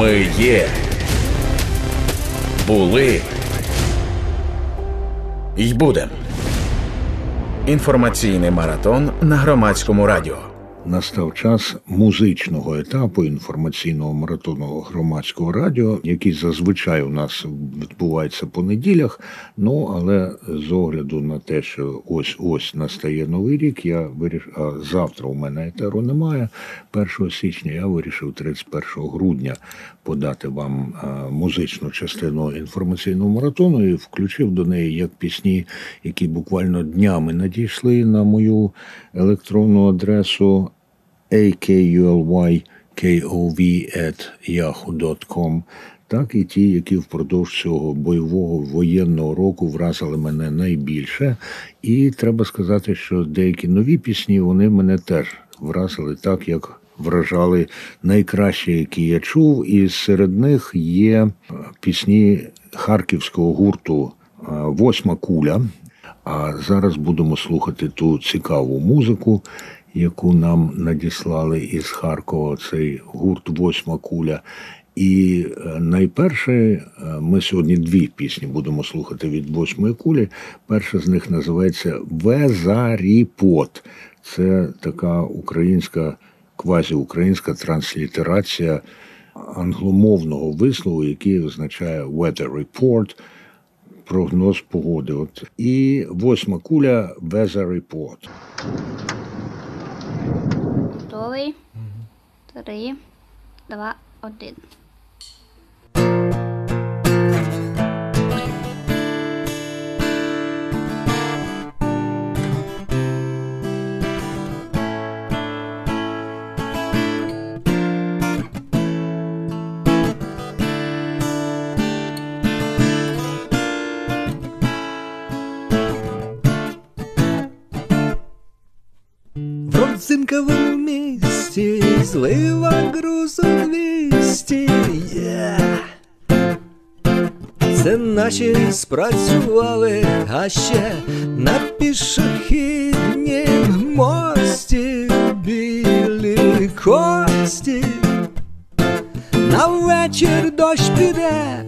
Ми є. Були. й будем. Інформаційний маратон на громадському радіо. Настав час музичного етапу інформаційного маратону громадського радіо, який зазвичай у нас відбувається по неділях. Ну але з огляду на те, що ось ось настає новий рік, я вирішив, а завтра у мене етеру немає. 1 січня я вирішив 31 грудня подати вам музичну частину інформаційного маратону і включив до неї як пісні, які буквально днями надійшли на мою електронну адресу akulykov.yahoo.com, так і ті, які впродовж цього бойового воєнного року вразили мене найбільше. І треба сказати, що деякі нові пісні вони мене теж вразили так, як вражали найкращі, які я чув. І серед них є пісні харківського гурту Восьма куля. А зараз будемо слухати ту цікаву музику, яку нам надіслали із Харкова цей гурт Восьма куля. І е, найперше, е, ми сьогодні дві пісні будемо слухати від восьмої кулі. Перша з них називається Везаріпот. Це така українська, квазіукраїнська транслітерація англомовного вислову, який означає Weather Report, прогноз погоди. От. І восьма куля Weather Report. три, три, два, один. Родзинка волнуми 200, злива грузу 200, yeah. Це наші спрацювали, а ще на пішохіднім мості білі кості. На вечір дощ піде,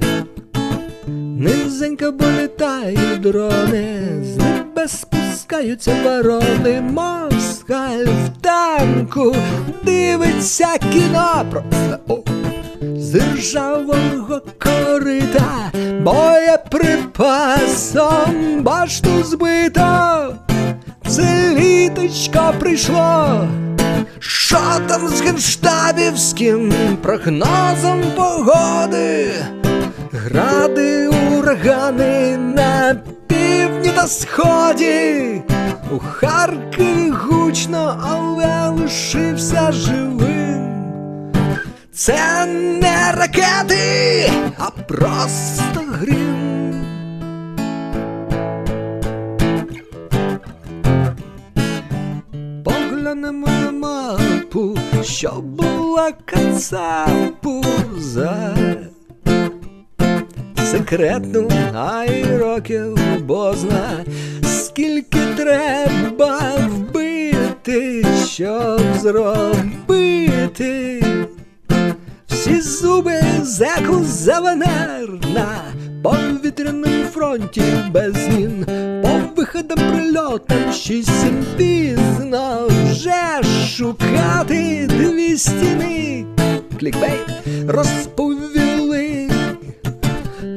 низенько бо літають дрони, з небес спускаються ворони, москаль в танку дивиться кіно просто о, з ржавого корита, боєприпасом башту збито, це літочко прийшло. Що там з генштабівським прогнозом погоди? Гради, урагани на півдні та сході, у Харкові гучно, але лишився живим. Це не ракети, а просто грім. Поглянемо на мапу, що була кацапу за секретну, а й років бозна, скільки треба вбити, щоб зробити. Всі зуби зеку завенер на повітряному фронті без змін, по виходам прильотам шість пізно вже шукати дві стіни. Клікбейт розповіли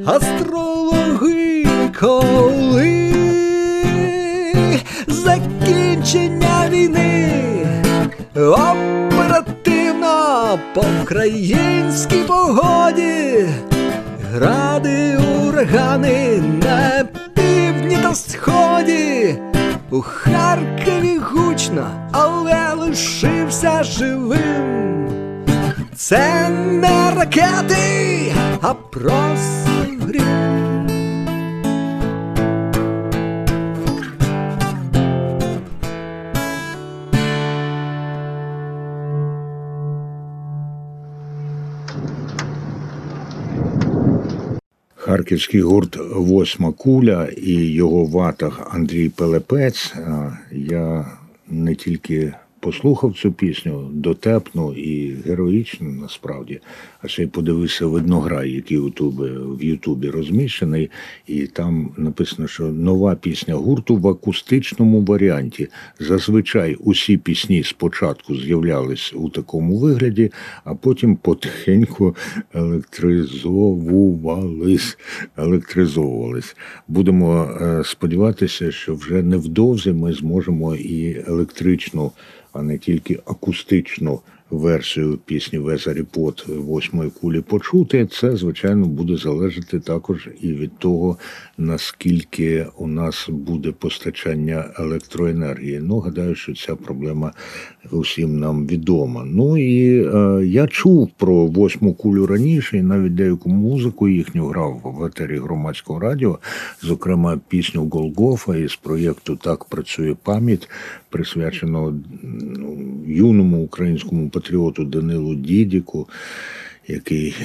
астрологи, коли закінчення війни оперативно по українській погоді, гради, урагани на півдні та сході, у Харкові гучно, але лишився живим. Це не ракети, а просто грім. Харківський гурт Восьма куля і його ватаг Андрій Пелепець. Я не тільки послухав цю пісню дотепну і героїчну насправді. А ще й подивився виднограй, який у Ютубі, в Ютубі розміщений, і там написано, що нова пісня гурту в акустичному варіанті. Зазвичай усі пісні спочатку з'являлись у такому вигляді, а потім потихеньку електризовувались. електризовувались. Будемо е, сподіватися, що вже невдовзі ми зможемо і електричну, а не тільки акустичну версію пісні Везарі Пот восьмої кулі почути. Це, звичайно, буде залежати також і від того, наскільки у нас буде постачання електроенергії. Ну, гадаю, що ця проблема усім нам відома. Ну і е, я чув про восьму кулю раніше, і навіть деяку музику їхню грав в етері громадського радіо, зокрема пісню Голгофа із проєкту Так працює пам'ять, присвячено ну, юному українському патріоту Данилу Дідіку який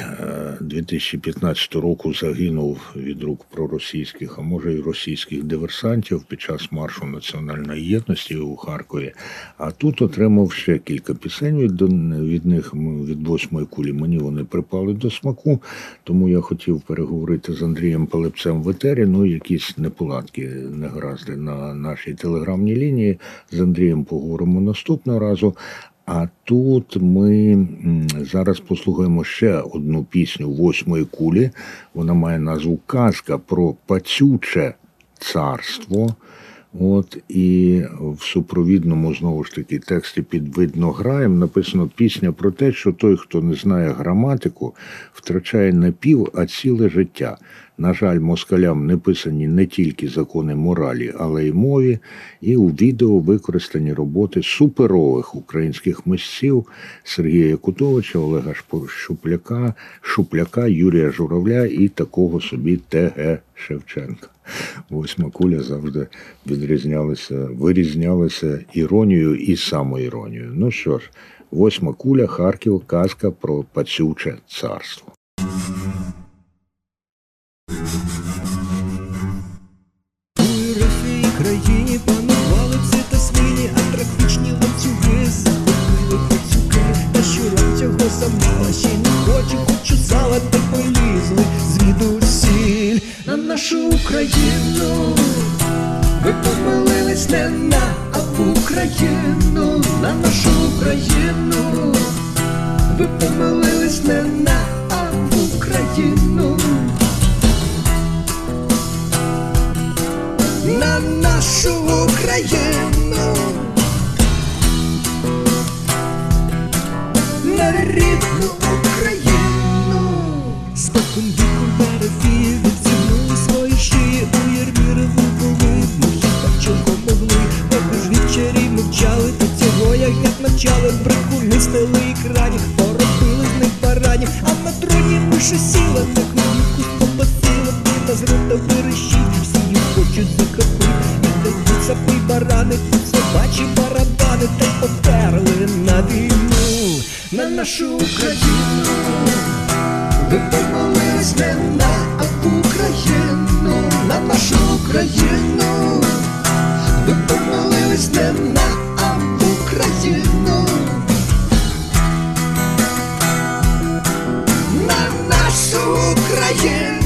2015 е, року загинув від рук проросійських, а може й російських диверсантів під час маршу національної єдності у Харкові. А тут отримав ще кілька пісень від, від них від восьмої кулі. Мені вони припали до смаку, тому я хотів переговорити з Андрієм Палепцем в етері. Ну, якісь неполадки, негаразди на нашій телеграмній лінії. З Андрієм поговоримо наступного разу. А тут ми зараз послухаємо ще одну пісню восьмої кулі. Вона має назву Казка про пацюче царство. От і в супровідному знову ж таки тексті під виднограєм написано пісня про те, що той, хто не знає граматику, втрачає не пів, а ціле життя. На жаль, москалям не писані не тільки закони моралі, але й мові, і у відео використані роботи суперових українських мисців Сергія Якутовича, Олега Шупляка, Шупляка, Юрія Журавля і такого собі Т.Г. Шевченка. Восьма куля завжди відрізнялася, вирізнялася іронією і самоіронією. Ну що ж, восьма куля, Харків, казка про пацюче царство. Помолились на а Україну. На нашу Україну.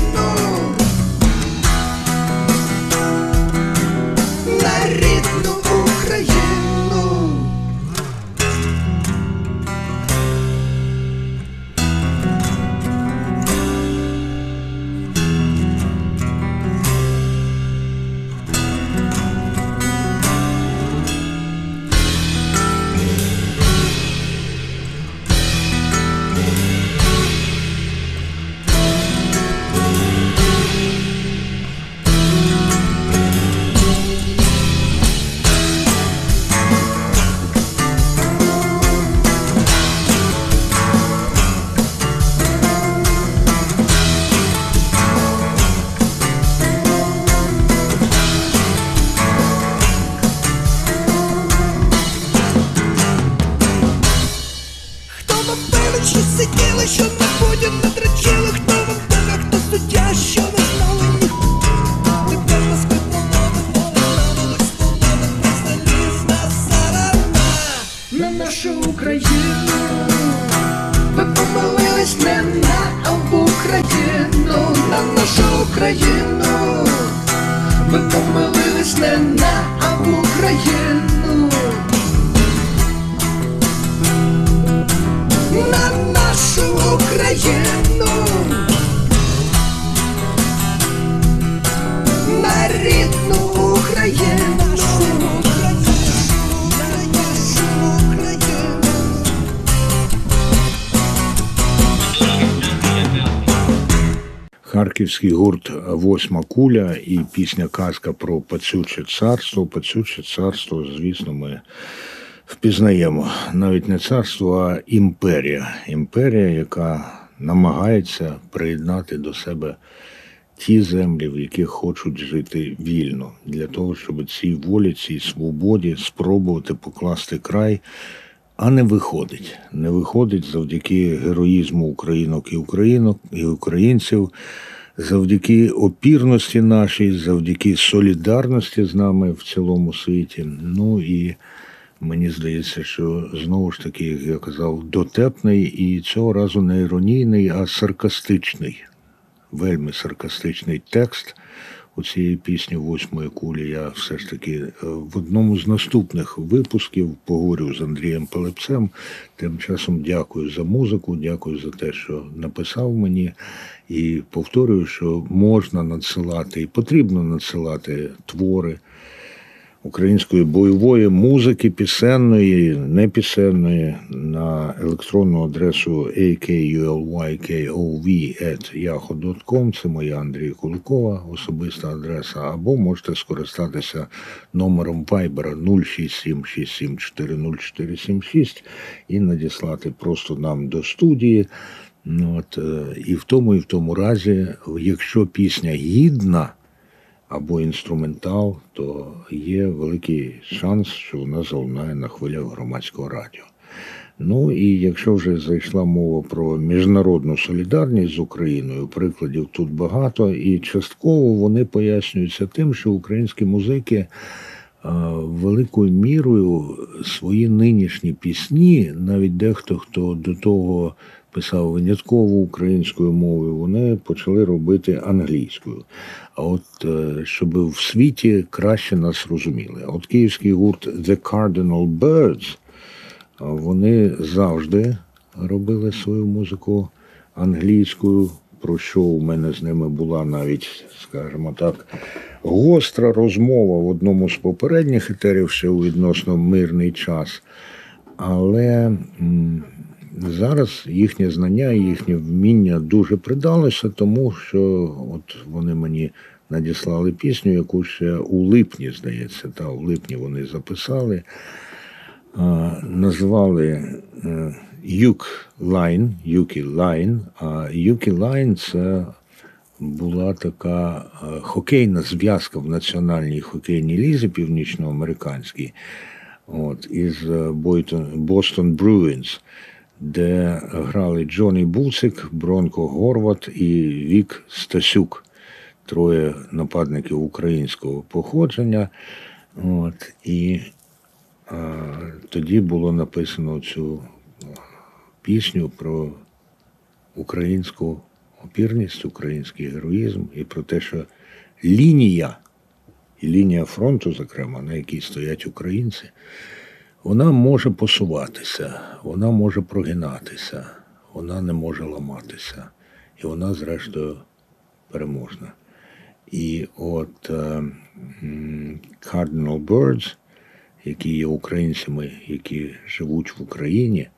Нашу Україну. Ми помилились не на Харківський гурт Восьма куля і пісня казка про пацюче царство. Пацюче царство, звісно, ми впізнаємо навіть не царство, а імперія. Імперія, яка намагається приєднати до себе ті землі, в яких хочуть жити вільно, для того, щоб цій волі, цій свободі спробувати покласти край. А не виходить. Не виходить завдяки героїзму українок і українок і українців, завдяки опірності нашій, завдяки солідарності з нами в цілому світі. Ну і мені здається, що знову ж таки, як я казав, дотепний і цього разу не іронійний, а саркастичний, вельми саркастичний текст у цієї пісні восьмої кулі я все ж таки е, в одному з наступних випусків поговорю з Андрієм Пелепцем. Тим часом дякую за музику, дякую за те, що написав мені. І повторюю, що можна надсилати і потрібно надсилати твори української бойової музики, пісенної, непісенної на електронну адресу akulyKov.yahoo.com. Це моя Андрія Куликова особиста адреса. Або можете скористатися номером Viber 067 6740476 і надіслати просто нам до студії. Ну, от, е, і в тому, і в тому разі, якщо пісня гідна або інструментал, то є великий шанс, що вона залунає на хвилях громадського радіо. Ну і якщо вже зайшла мова про міжнародну солідарність з Україною, прикладів тут багато, і частково вони пояснюються тим, що українські музики великою мірою свої нинішні пісні, навіть дехто, хто до того писав винятково українською мовою, вони почали робити англійською. А от е, щоб в світі краще нас розуміли. От київський гурт The Cardinal Birds, вони завжди робили свою музику англійською, про що у мене з ними була навіть, скажімо так, гостра розмова в одному з попередніх етерів ще у відносно мирний час. Але зараз їхнє знання і їхнє вміння дуже придалося, тому що от вони мені надіслали пісню, яку ще у липні, здається, та у липні вони записали. Назвали е, Юк Лайн, Юкі Лайн. А Юкі Лайн це була така е, хокейна зв'язка в національній хокейній лізі північноамериканській от, із е, Бостон Bruins, де грали Джонні Буцик, Бронко Горват і Вік Стасюк, троє нападників українського походження. От, і а, тоді було написано цю пісню про українську опірність, український героїзм і про те, що лінія, і лінія фронту, зокрема, на якій стоять українці, вона може посуватися, вона може прогинатися, вона не може ламатися, і вона, зрештою, переможна. І от е, Cardinal Birds, які є українцями, які живуть в Україні,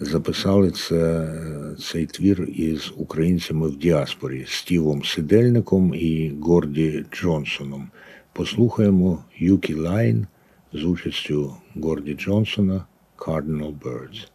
записали це, цей твір із українцями в діаспорі Стівом Сидельником і Горді Джонсоном. Послухаємо Юкі Лайн з участю Горді Джонсона Cardinal Birds.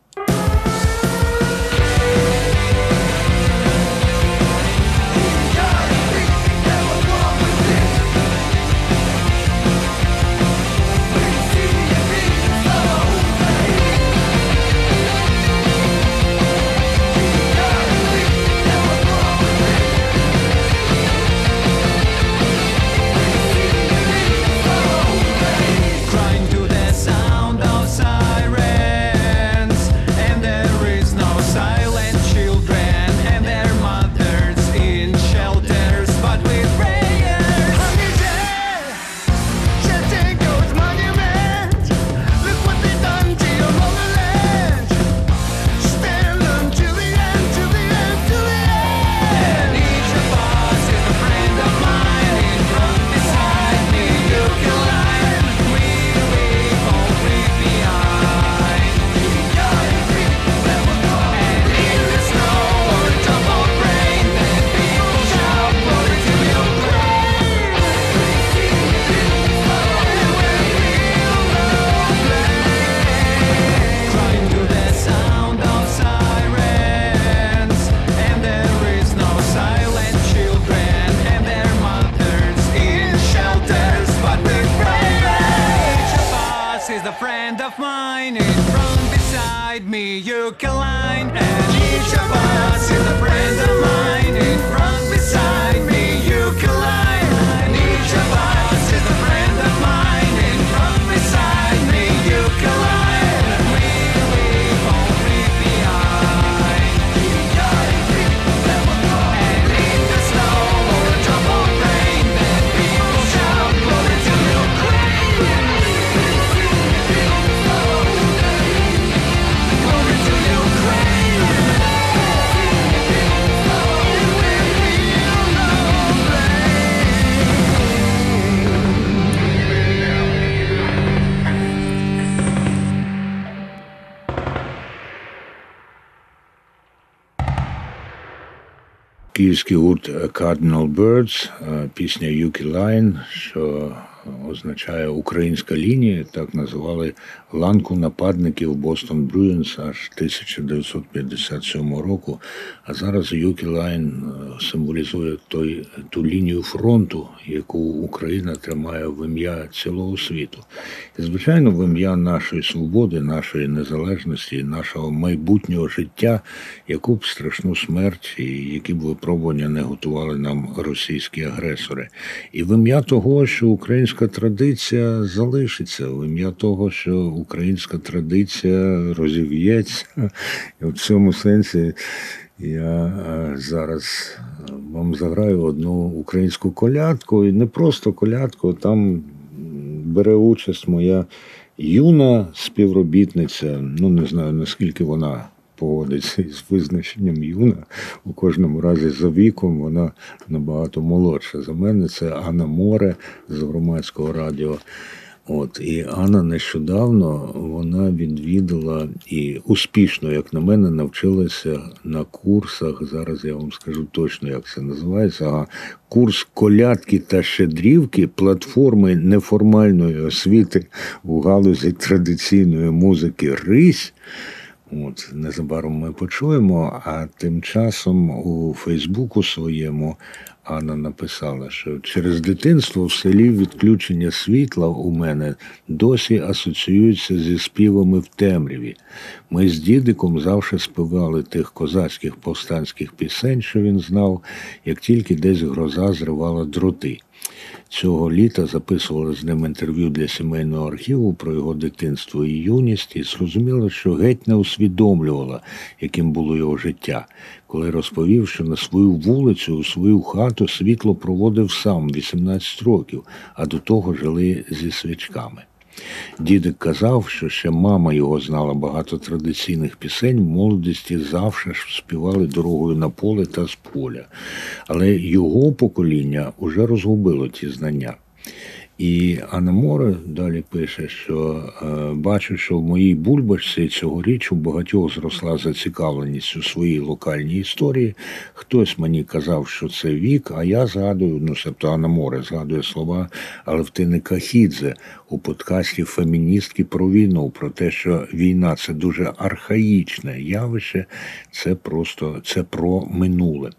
Eucaline, and each of us is a friend of mine. In front beside me, Київський гурт Cardinal Birds, е, пісня Yuki Line, що означає українська лінія, так називали ланку нападників Бостон Брюінс аж 1957 року. А зараз Yuki Line е, символізує той, ту лінію фронту, яку Україна тримає в ім'я цілого світу. І, звичайно, в ім'я нашої свободи, нашої незалежності, нашого майбутнього життя, яку б страшну смерть і які б випробування не готували нам російські агресори. І в ім'я того, що українська традиція залишиться, в ім'я того, що українська традиція розів'ється. І в цьому сенсі я е, зараз е, вам заграю одну українську колядку, і не просто колядку, там бере участь моя юна співробітниця. Ну не знаю наскільки вона погодиться із визначенням юна. У кожному разі за віком вона набагато молодша за мене. Це Анна Море з громадського радіо. От і Анна нещодавно вона відвідала і успішно, як на мене, навчилася на курсах. Зараз я вам скажу точно, як це називається. Ага, курс колядки та щедрівки платформи неформальної освіти у галузі традиційної музики Рись. От незабаром ми почуємо. А тим часом у Фейсбуку своєму Анна написала, що через дитинство в селі відключення світла у мене досі асоціюється зі співами в темряві. Ми з дідиком завжди співали тих козацьких повстанських пісень, що він знав, як тільки десь гроза зривала дроти. Цього літа записували з ним інтерв'ю для сімейного архіву про його дитинство і юність, і зрозуміло, що геть не усвідомлювала, яким було його життя, коли розповів, що на свою вулицю, у свою хату світло проводив сам 18 років, а до того жили зі свічками. Дідик казав, що ще мама його знала багато традиційних пісень, в молодості завжди ж співали дорогою на поле та з поля. Але його покоління вже розгубило ті знання. І Анна Море далі пише, що е, бачу, що в моїй бульбашці цьогоріч у багатьох зросла зацікавленість у своїй локальній історії. Хтось мені казав, що це вік, а я згадую, ну себто Анна Море згадує слова Алевтини Кахідзе у подкасті Феміністки про війну, про те, що війна це дуже архаїчне явище, це просто це про минуле.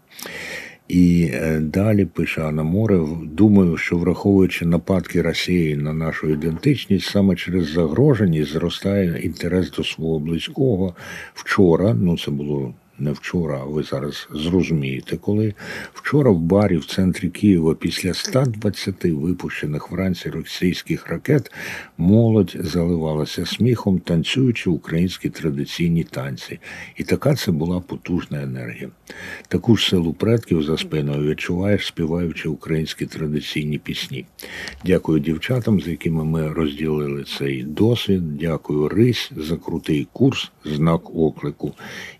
І е, далі пише Анна Море, думаю, що враховуючи нападки Росії на нашу ідентичність, саме через загроженість зростає інтерес до свого близького. Вчора, ну це було не вчора, а ви зараз зрозумієте, коли вчора в барі в центрі Києва після 120 випущених вранці російських ракет молодь заливалася сміхом, танцюючи українські традиційні танці. І така це була потужна енергія. Таку ж силу предків за спиною відчуваєш, співаючи українські традиційні пісні. Дякую дівчатам, з якими ми розділили цей досвід. Дякую Рись за крутий курс, знак оклику.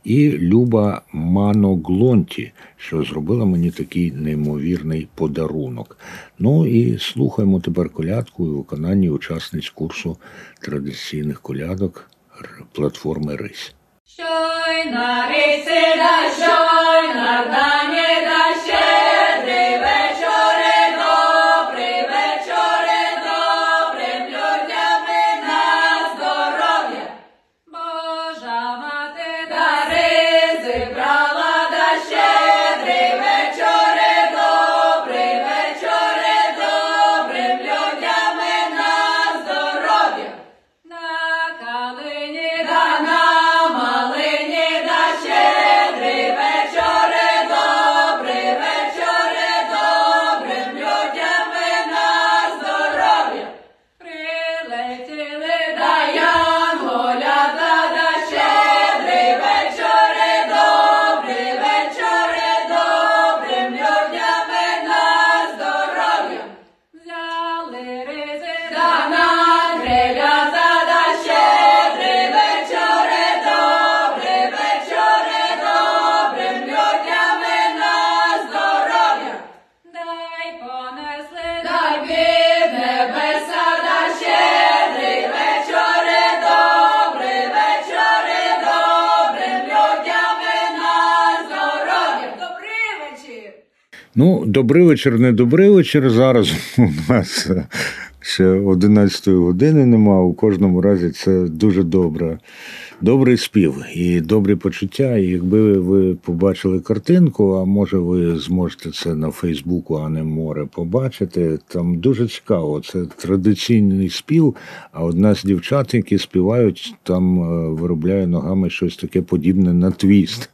І Люба Маноглонті, що зробила мені такий неймовірний подарунок. Ну і слухаємо тепер колядку у виконанні учасниць курсу традиційних колядок платформи Рись. Щойна риці да щой на дані да ще вечори Ну, добрий вечір, не добрий вечір. Зараз у нас е, ще 11 години нема. У кожному разі це дуже добре. Добрий спів і добрі почуття. І якби ви побачили картинку, а може ви зможете це на Фейсбуку, а не море побачити. Там дуже цікаво. Це традиційний спів. А одна з дівчат, які співають, там е, виробляє ногами щось таке подібне на твіст.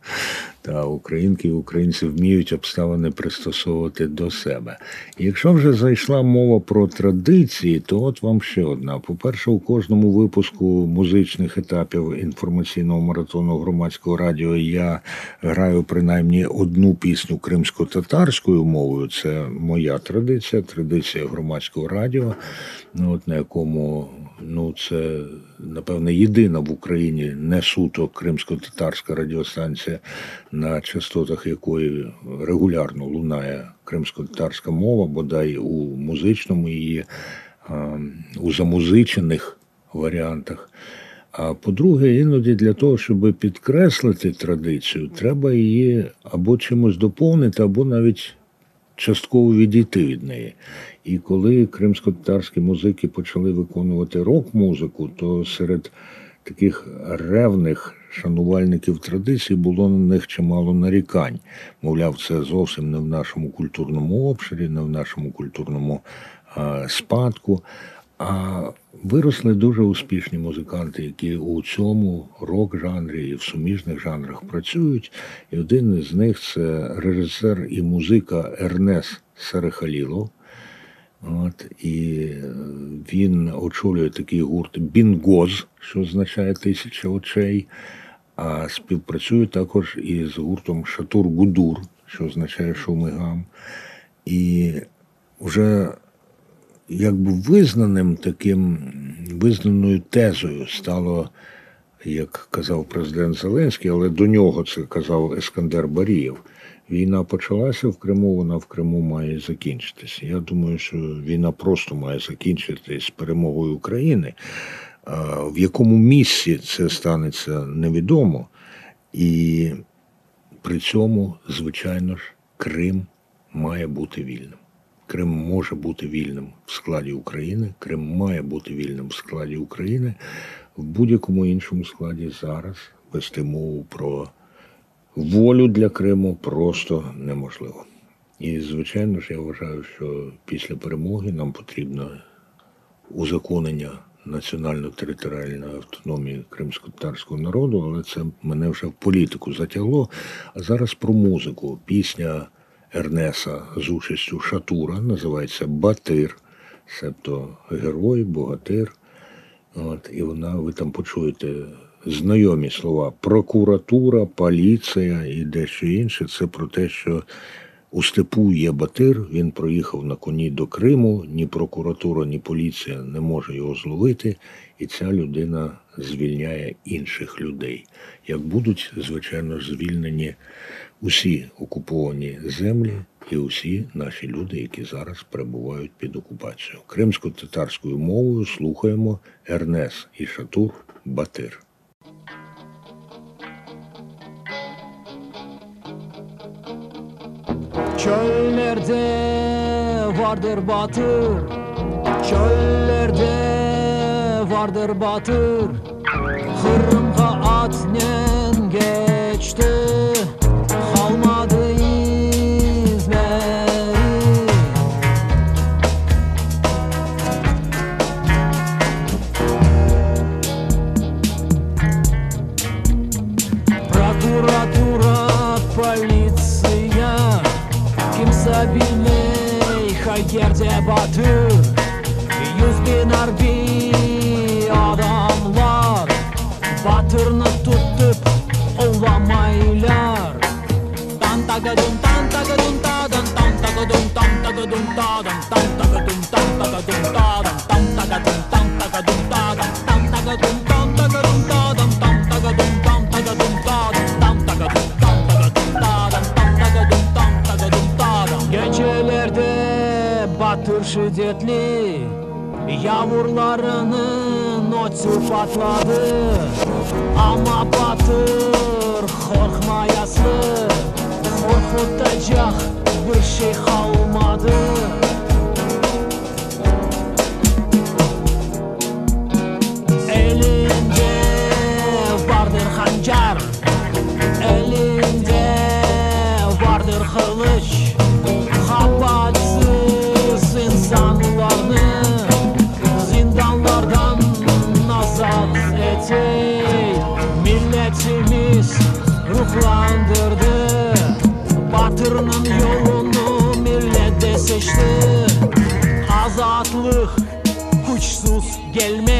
Та українки і українці вміють обставини пристосовувати до себе. Якщо вже зайшла мова про традиції, то от вам ще одна. По-перше, у кожному випуску музичних етапів інформаційного маратону громадського радіо я граю принаймні одну пісню кримсько-татарською мовою. Це моя традиція, традиція громадського радіо, ну, от на якому ну, це напевне єдина в Україні не суто кримсько-татарська радіостанція, на частотах якої регулярно лунає кримсько-татарська мова, бодай у музичному її, у замузичених варіантах. А по-друге, іноді для того, щоб підкреслити традицію, треба її або чимось доповнити, або навіть частково відійти від неї. І коли кримсько-татарські музики почали виконувати рок-музику, то серед таких ревних шанувальників традицій було на них чимало нарікань. Мовляв, це зовсім не в нашому культурному обширі, не в нашому культурному а, спадку. А виросли дуже успішні музиканти, які у цьому рок-жанрі і в суміжних жанрах працюють. І один із них це режисер і музика Ернес Серехалілов. От, і е, він очолює такий гурт Бінгоз, що означає тисяча очей, а співпрацює також із гуртом Шатур Гудур, що означає шумигам. І вже якби визнаним таким визнаною тезою стало, як казав президент Зеленський, але до нього це казав Ескандер Барієв. Війна почалася в Криму, вона в Криму має закінчитися. Я думаю, що війна просто має закінчитись з перемогою України. В якому місці це станеться, невідомо. І при цьому, звичайно ж, Крим має бути вільним. Крим може бути вільним в складі України, Крим має бути вільним в складі України. В будь-якому іншому складі зараз вести мову про волю для Криму просто неможливо. І, звичайно ж, я вважаю, що після перемоги нам потрібно узаконення національно-територіальної автономії кримсько-татарського народу, але це мене вже в політику затягло. А зараз про музику. Пісня Ернеса з участю Шатура називається Батир, себто герой, богатир. От, і вона, ви там почуєте знайомі слова прокуратура, поліція і дещо інше. Це про те, що у степу є батир, він проїхав на коні до Криму, ні прокуратура, ні поліція не може його зловити, і ця людина звільняє інших людей. Як будуть, звичайно звільнені усі окуповані землі і усі наші люди, які зараз перебувають під окупацією. Кримсько-татарською мовою слухаємо Ернес і Шатур Батир. Çöllerde vardır batır. Çöllerde vardır batır. Hırrımga atnen geçti yerde batı Yüz bin harbi adamlar. Batırını tutup ovamaylar Dan tagadun dan tagadun dan dan tagadun dan tagadun dan dan tagadun dan tagadun dan şiddetli Yağmurlarının otu patladı Ama batır korkmayaslı Korkutacak bir şey kalmadı edecek Milletimiz ruhlandırdı. Batırının yolunu millet de seçti. Azatlık güçsüz gelmez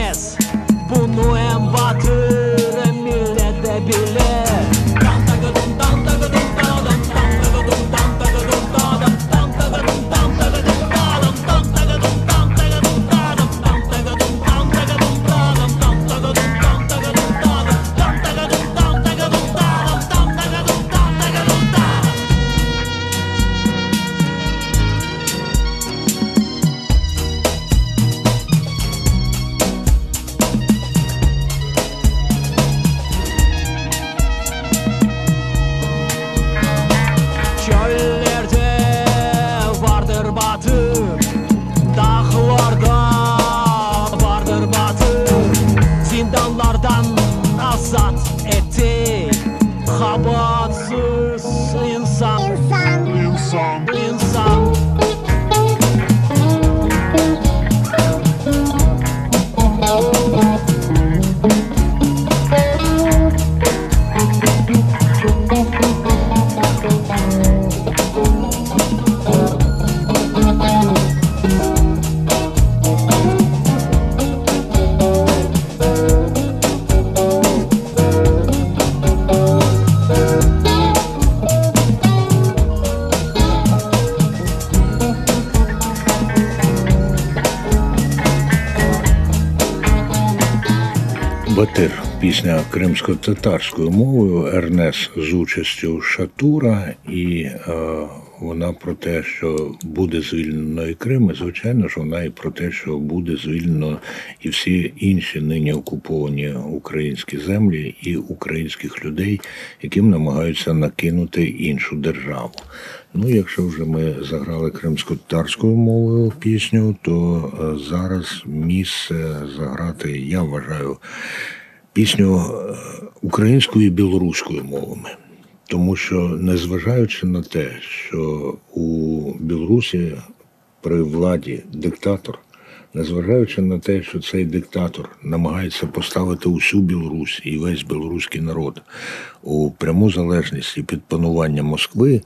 Батир, пісня кримсько-татарською мовою, Ернес з участю Шатура, і е, вона про те, що буде звільнено і Крим, і звичайно ж вона і про те, що буде звільнено і всі інші нині окуповані українські землі і українських людей, яким намагаються накинути іншу державу. Ну, якщо вже ми заграли кримсько-татарською мовою пісню, то е, зараз місце заграти, я вважаю, пісню е, українською і білоруською мовами. Тому що, незважаючи на те, що у Білорусі при владі диктатор, незважаючи на те, що цей диктатор намагається поставити усю Білорусь і весь білоруський народ у пряму залежність і під панування Москви,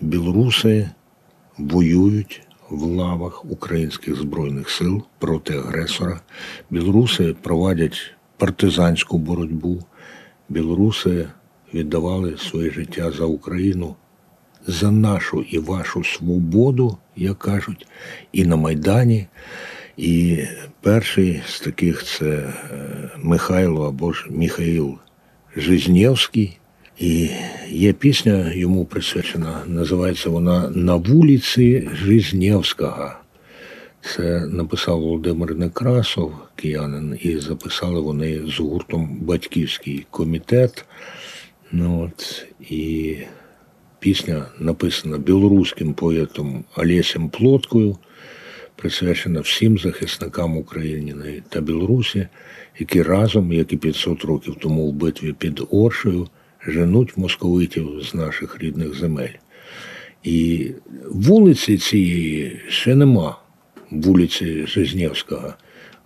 білоруси воюють в лавах українських збройних сил проти агресора. Білоруси проводять партизанську боротьбу. Білоруси віддавали своє життя за Україну, за нашу і вашу свободу, як кажуть, і на Майдані. І перший з таких це е, Михайло або ж Михаїл Жизнєвський. І є пісня йому присвячена, називається вона На вулиці Жизнєвського. Це написав Володимир Некрасов, киянин, і записали вони з гуртом Батьківський комітет. Ну, от, і пісня написана білоруським поетом Олесем Плоткою, присвячена всім захисникам України та Білорусі, які разом, як і 500 років тому в битві під Оршею, женуть московитів з наших рідних земель. І вулиці цієї ще нема, вулиці Жизнєвського,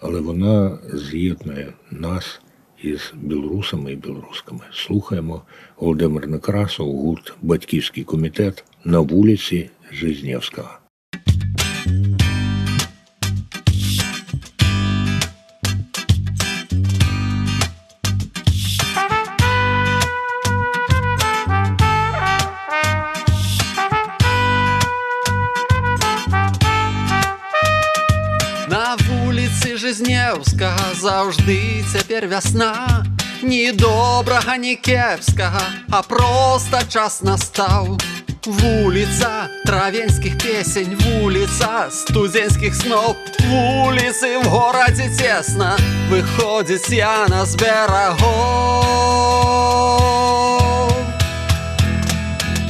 але вона з'єднує нас із білорусами і білорусками. Слухаємо Володимир Некрасов, гурт Батьківський комітет на вулиці Жизнєвського. Жизнєвського завжди цяпер вясна. Ні добрага, ні кепскага, а просто час настаў. Вуліца травенскіх песень, вуліца студзенскіх сноў, вуліцы в горадзе цесна, выходзіць яна з берагоў.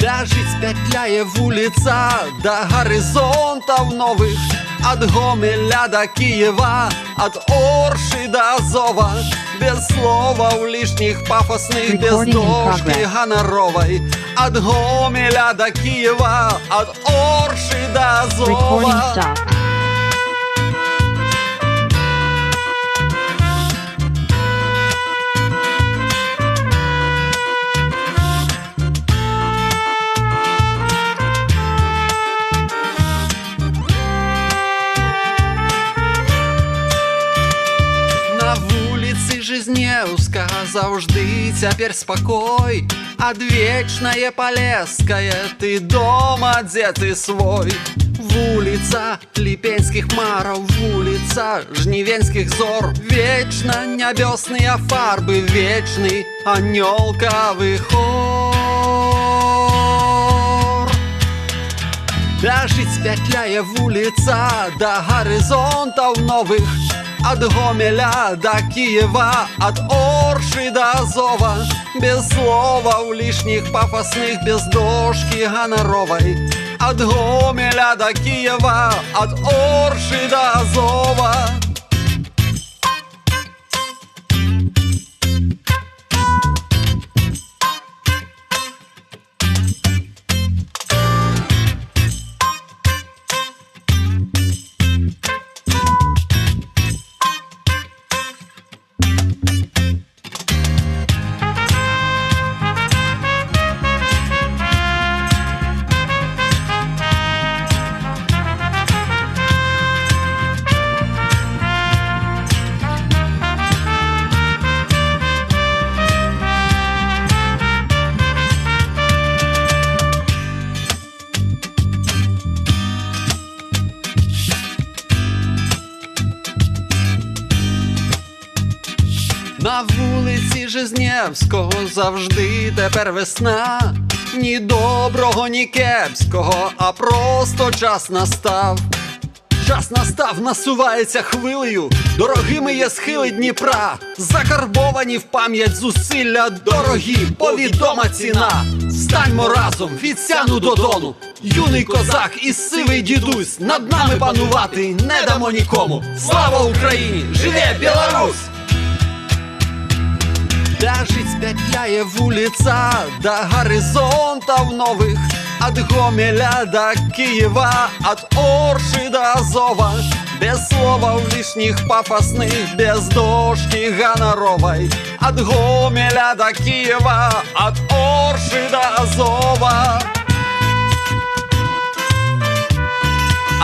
Бяжыць петляє вулиця до горизонтов новых От Гомеля до Киева, от Орши до Азова Без слова в лишних пафосных, без дожди гоноровой. От Гомеля до Киева, от Орши до Recording Азова вулиці Жизневска завжди цяпер спокой Адвечнае Полесское, ты дома, дзе ты свой Вулица Ліпенскіх мараў, вулица Жнівенскіх зор Вечна нябёсныя фарбы, вечны анёлкавы хор Бяжыць пятляе вуліца да гарызонтаў новых Ад Гомеля да Киева, ад Орши да Азова. Без слова ў лішніх пафасных, без дошкі ганаровай Ад Гомеля да Киева, ад Орши да Азова Жизнєвського завжди тепер весна. Ні доброго, ні кепського, а просто час настав. Час настав, насувається хвилею, дорогими є схили Дніпра, закарбовані в пам'ять зусилля, дорогі, повідома ціна. Станьмо разом від сяну до дону, юний козак і сивий дідусь, над нами панувати не дамо нікому. Слава Україні! Живе Білорусь! Бяжыць пятляе вуліца да гарызонтаў новых ад Гомеля да Киева ад Орши да Азова без слова ў лішніх пафасных без дошкі ганаровай ад Гомеля да Киева ад Орши да Азова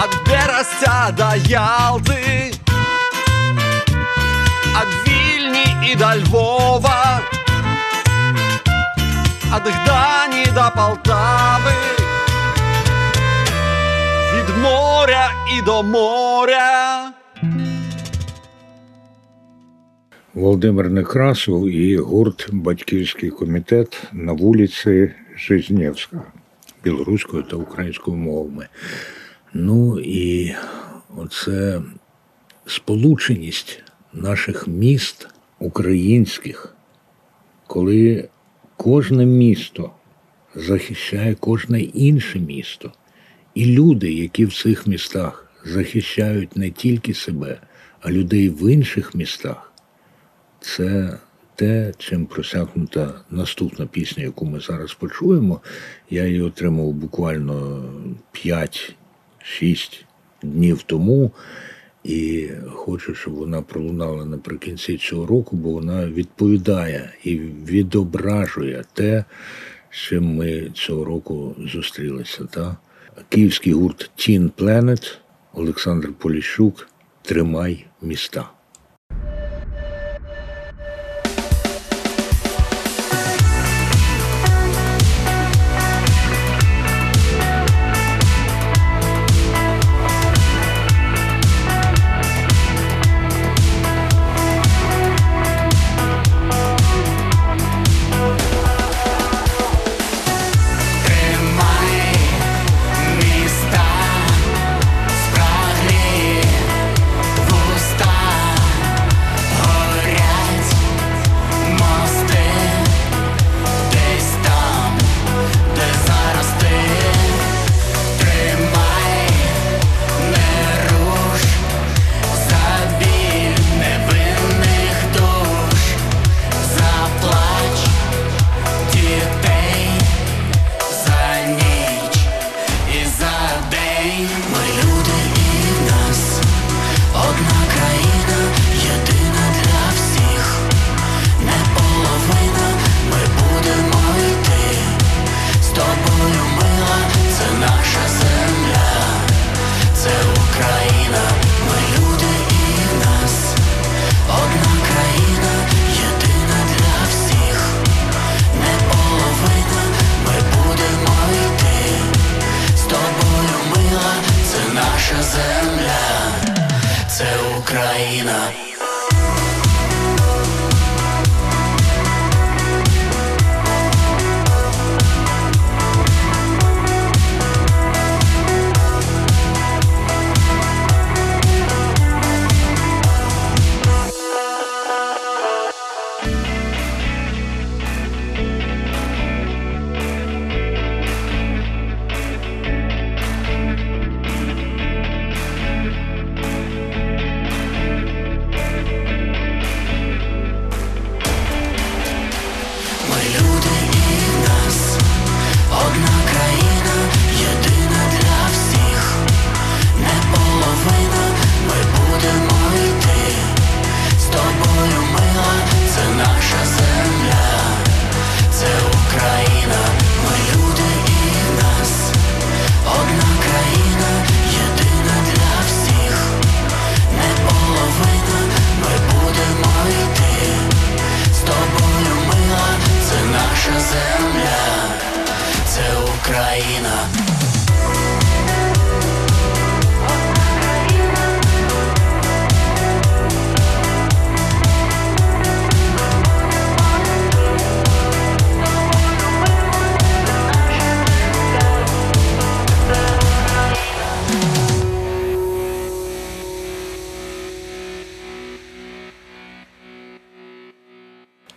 ад Берасця да Ялты І да Львова, ад Гдані до Полтави, від моря і до моря. Володимир Некрасов і гурт Батьківський комітет на вулиці Жизнєвська білоруською та українською мовами. Ну і оце сполученість наших міст українських, коли кожне місто захищає кожне інше місто, і люди, які в цих містах захищають не тільки себе, а людей в інших містах, це те, чим просякнута наступна пісня, яку ми зараз почуємо. Я її отримав буквально 5-6 днів тому. І хочу, щоб вона пролунала наприкінці цього року, бо вона відповідає і відображує те, з чим ми цього року зустрілися. Та? Київський гурт Teen Planet, Олександр Поліщук, Тримай міста. Україна.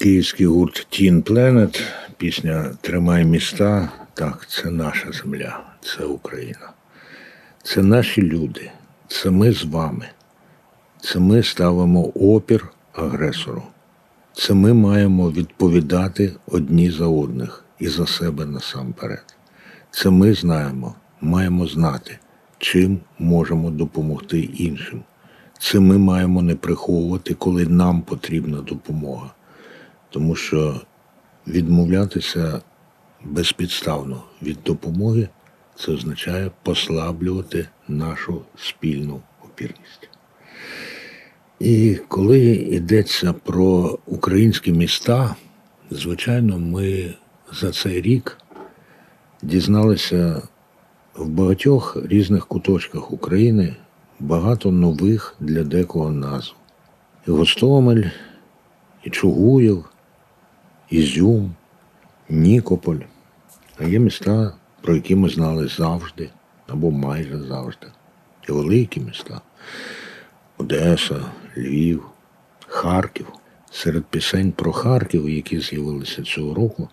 Київський гурт Тін Пленет, пісня Тримай міста. Так, це наша земля, це Україна. Це наші люди, це ми з вами. Це ми ставимо опір агресору. Це ми маємо відповідати одні за одних і за себе насамперед. Це ми знаємо, маємо знати, чим можемо допомогти іншим. Це ми маємо не приховувати, коли нам потрібна допомога. Тому що відмовлятися безпідставно від допомоги це означає послаблювати нашу спільну опірність. І коли йдеться про українські міста, звичайно, ми за цей рік дізналися в багатьох різних куточках України багато нових для декого назв. І Гостомель, і Чугуєв, Ізюм, Нікополь. А є міста, про які ми знали завжди або майже завжди. І великі міста. Одеса, Львів, Харків. Серед пісень про Харків, які з'явилися цього року,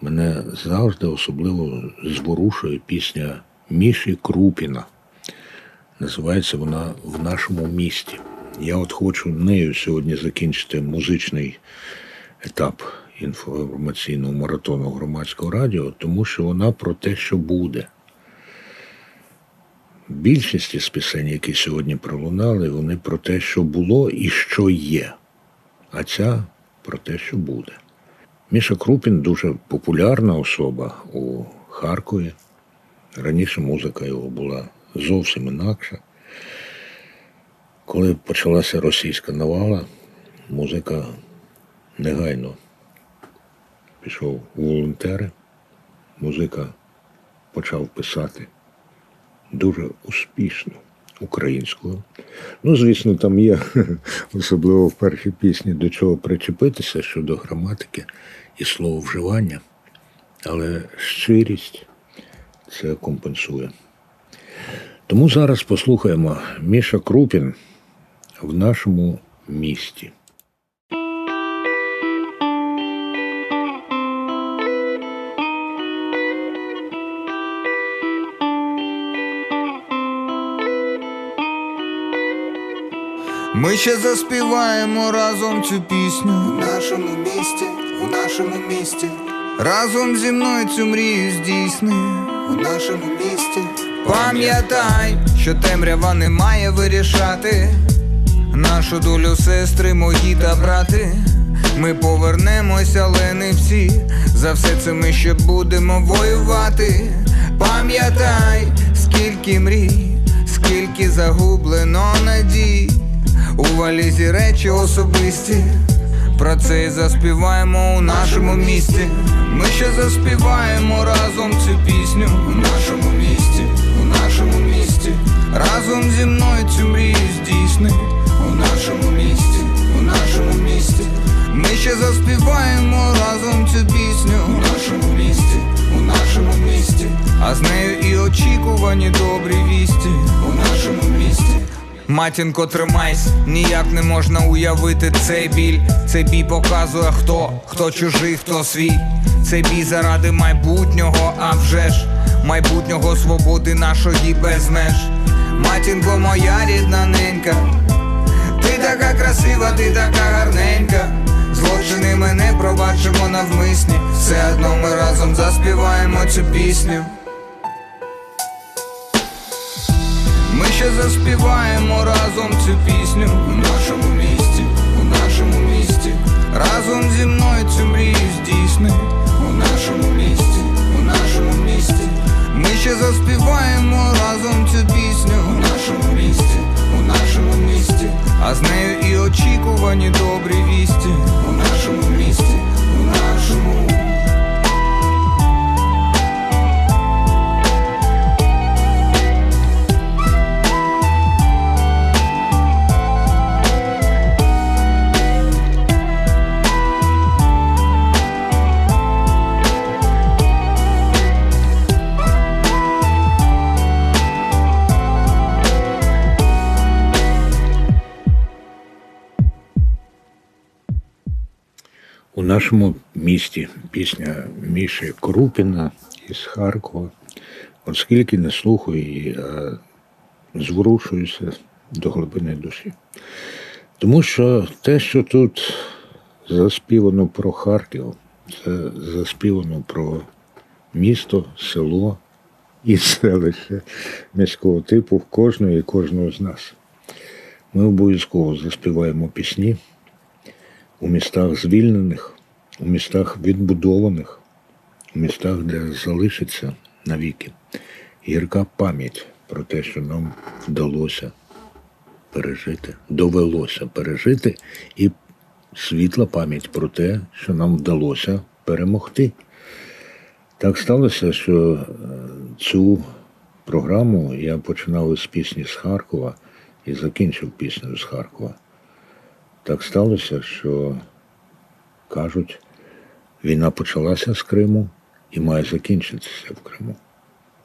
мене завжди особливо зворушує пісня Міші Крупіна. Називається вона в нашому місті. Я от хочу нею сьогодні закінчити музичний етап інформаційного маратону громадського радіо, тому що вона про те, що буде. Більшість із пісень, які сьогодні пролунали, вони про те, що було і що є. А ця про те, що буде. Міша Крупін дуже популярна особа у Харкові. Раніше музика його була зовсім інакша. Коли почалася російська навала, музика негайно пішов у волонтери, музика почав писати дуже успішно українською. Ну, звісно, там є, особливо в першій пісні, до чого причепитися щодо граматики і слововживання, але щирість це компенсує. Тому зараз послухаємо Міша Крупін в нашому місті. Ми ще заспіваємо разом цю пісню у нашому місті, у нашому місті. Разом зі мною цю мрію здійсни у нашому місті. Пам'ятай, що темрява не має вирішати нашу долю сестри, мої та брати. Ми повернемося, але не всі. За все це ми ще будемо воювати. Пам'ятай, скільки мрій, скільки загублено надій. У валізі речі особисті. Про це і заспіваємо у нашому місті. Ми ще заспіваємо разом цю пісню у нашому місті, у нашому місті. Разом зі мною цю мрію здійсни у нашому місті, у нашому місті. Ми ще заспіваємо разом цю пісню у нашому місті, у нашому місті. А з нею і очікувані добрі вісті у нашому місті. Матінко, тримайся, ніяк не можна уявити цей біль. Цей бій показує хто, хто чужий, хто свій. Цей бій заради майбутнього, а вже ж майбутнього свободи нашої без меж. Матінко, моя рідна ненька, ти така красива, ти така гарненька. Злочини ми не пробачимо навмисні. Все одно ми разом заспіваємо цю пісню. Ми ще заспіваємо разом цю пісню у нашому місті, у нашому місті. Разом зі мною цю мрію здійсни у нашому місті, у нашому місті. Ми ще заспіваємо разом цю пісню у нашому місті, у нашому місті. А з нею і очікувані добрі вісті у нашому місті, у нашому. Нашому місті пісня Міші Крупіна із Харкова. От скільки не слухаю її, а зворушуюся до глибини душі. Тому що те, що тут заспівано про Харків, це заспівано про місто, село і селище міського типу кожного і кожного з нас. Ми обов'язково заспіваємо пісні у містах звільнених, у містах відбудованих, у містах, де залишиться навіки гірка пам'ять про те, що нам вдалося пережити, довелося пережити, і світла пам'ять про те, що нам вдалося перемогти. Так сталося, що е, цю програму я починав із пісні з Харкова і закінчив піснею з Харкова. Так сталося, що кажуть, війна почалася з Криму і має закінчитися в Криму.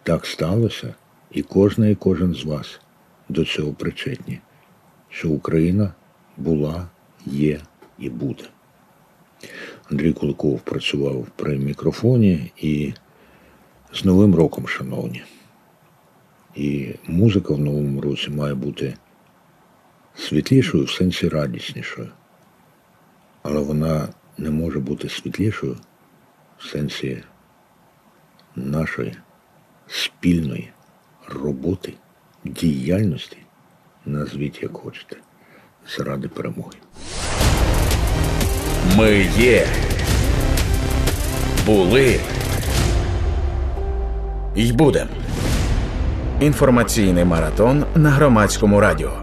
Так сталося, і кожна і кожен з вас до цього причетні, що Україна була, є і буде. Андрій Куликов працював при мікрофоні і з Новим роком, шановні. І музика в новому році має бути світлішою в сенсі радіснішою. Але вона не може бути світлішою в сенсі нашої спільної роботи, діяльності, назвіть як хочете, заради перемоги. Ми є. Були. й будем. Інформаційний маратон на громадському радіо.